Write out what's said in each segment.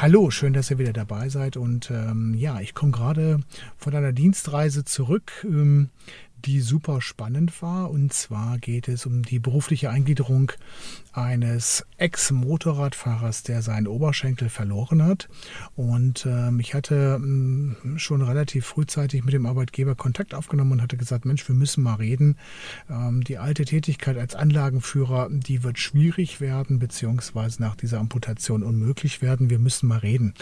Hallo, schön, dass ihr wieder dabei seid. Und ähm, ja, ich komme gerade von einer Dienstreise zurück. Ähm, die super spannend war. Und zwar geht es um die berufliche Eingliederung eines Ex-Motorradfahrers, der seinen Oberschenkel verloren hat. Und ähm, ich hatte ähm, schon relativ frühzeitig mit dem Arbeitgeber Kontakt aufgenommen und hatte gesagt, Mensch, wir müssen mal reden. Ähm, die alte Tätigkeit als Anlagenführer, die wird schwierig werden, beziehungsweise nach dieser Amputation unmöglich werden. Wir müssen mal reden.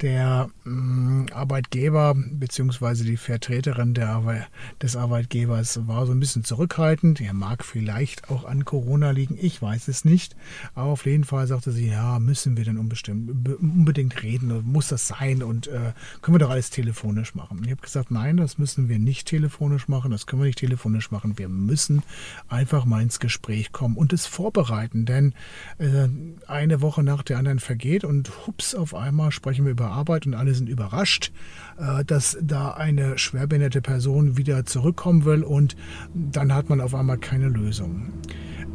Der ähm, Arbeitgeber, beziehungsweise die Vertreterin der, des Arbeitgebers war so ein bisschen zurückhaltend. Er mag vielleicht auch an Corona liegen, ich weiß es nicht. Aber auf jeden Fall sagte sie, ja, müssen wir denn unbedingt reden, muss das sein und äh, können wir doch alles telefonisch machen. Ich habe gesagt, nein, das müssen wir nicht telefonisch machen, das können wir nicht telefonisch machen. Wir müssen einfach mal ins Gespräch kommen und es vorbereiten, denn äh, eine Woche nach der anderen vergeht und hups, auf einmal sprechen wir über Arbeit und alle sind überrascht, äh, dass da eine schwerbehinderte Person wieder zurückkommen will und dann hat man auf einmal keine Lösung.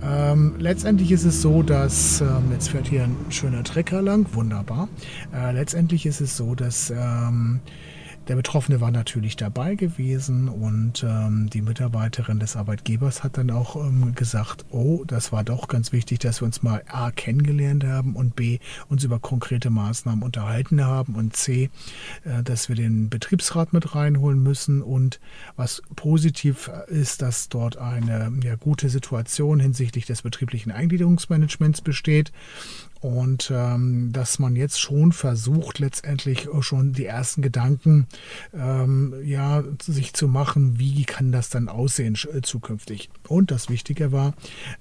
Ähm, letztendlich ist es so, dass, ähm, jetzt fährt hier ein schöner Trecker lang, wunderbar. Äh, letztendlich ist es so, dass ähm, der Betroffene war natürlich dabei gewesen und ähm, die Mitarbeiterin des Arbeitgebers hat dann auch ähm, gesagt, oh, das war doch ganz wichtig, dass wir uns mal A kennengelernt haben und B uns über konkrete Maßnahmen unterhalten haben und C, äh, dass wir den Betriebsrat mit reinholen müssen. Und was positiv ist, dass dort eine ja, gute Situation hinsichtlich des betrieblichen Eingliederungsmanagements besteht und ähm, dass man jetzt schon versucht, letztendlich schon die ersten Gedanken ähm, ja, sich zu machen, wie kann das dann aussehen äh, zukünftig. Und das Wichtige war,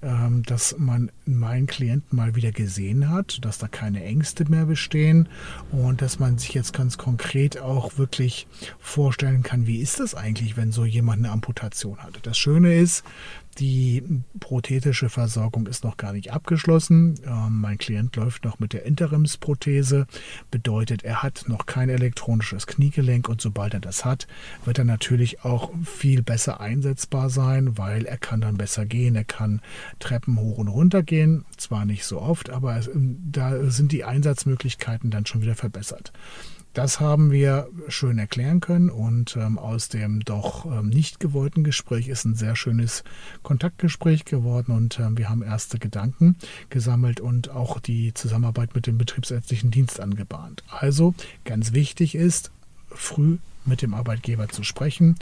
ähm, dass man meinen Klienten mal wieder gesehen hat, dass da keine Ängste mehr bestehen und dass man sich jetzt ganz konkret auch wirklich vorstellen kann, wie ist das eigentlich, wenn so jemand eine Amputation hat. Das Schöne ist, die prothetische Versorgung ist noch gar nicht abgeschlossen. Ähm, mein Klient läuft noch mit der Interimsprothese, bedeutet, er hat noch kein elektronisches Kniegelenk und sobald er das hat, wird er natürlich auch viel besser einsetzbar sein, weil er kann dann besser gehen, er kann Treppen hoch und runter gehen, zwar nicht so oft, aber da sind die Einsatzmöglichkeiten dann schon wieder verbessert. Das haben wir schön erklären können und ähm, aus dem doch ähm, nicht gewollten Gespräch ist ein sehr schönes Kontaktgespräch geworden und ähm, wir haben erste Gedanken gesammelt und auch die Zusammenarbeit mit dem betriebsärztlichen Dienst angebahnt. Also ganz wichtig ist, früh mit dem Arbeitgeber zu sprechen,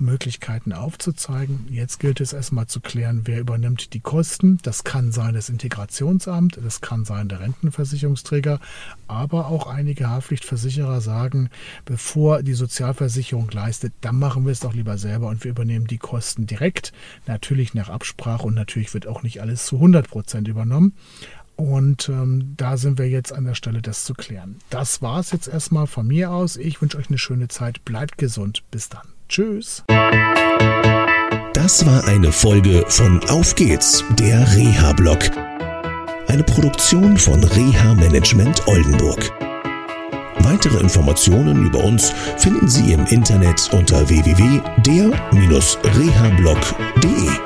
Möglichkeiten aufzuzeigen. Jetzt gilt es erstmal zu klären, wer übernimmt die Kosten. Das kann sein das Integrationsamt, das kann sein der Rentenversicherungsträger, aber auch einige Haftpflichtversicherer sagen, bevor die Sozialversicherung leistet, dann machen wir es doch lieber selber und wir übernehmen die Kosten direkt. Natürlich nach Absprache und natürlich wird auch nicht alles zu 100 Prozent übernommen. Und ähm, da sind wir jetzt an der Stelle, das zu klären. Das war es jetzt erstmal von mir aus. Ich wünsche euch eine schöne Zeit. Bleibt gesund. Bis dann. Tschüss. Das war eine Folge von Auf geht's, der Reha-Blog. Eine Produktion von Reha Management Oldenburg. Weitere Informationen über uns finden Sie im Internet unter www.der-rehablog.de.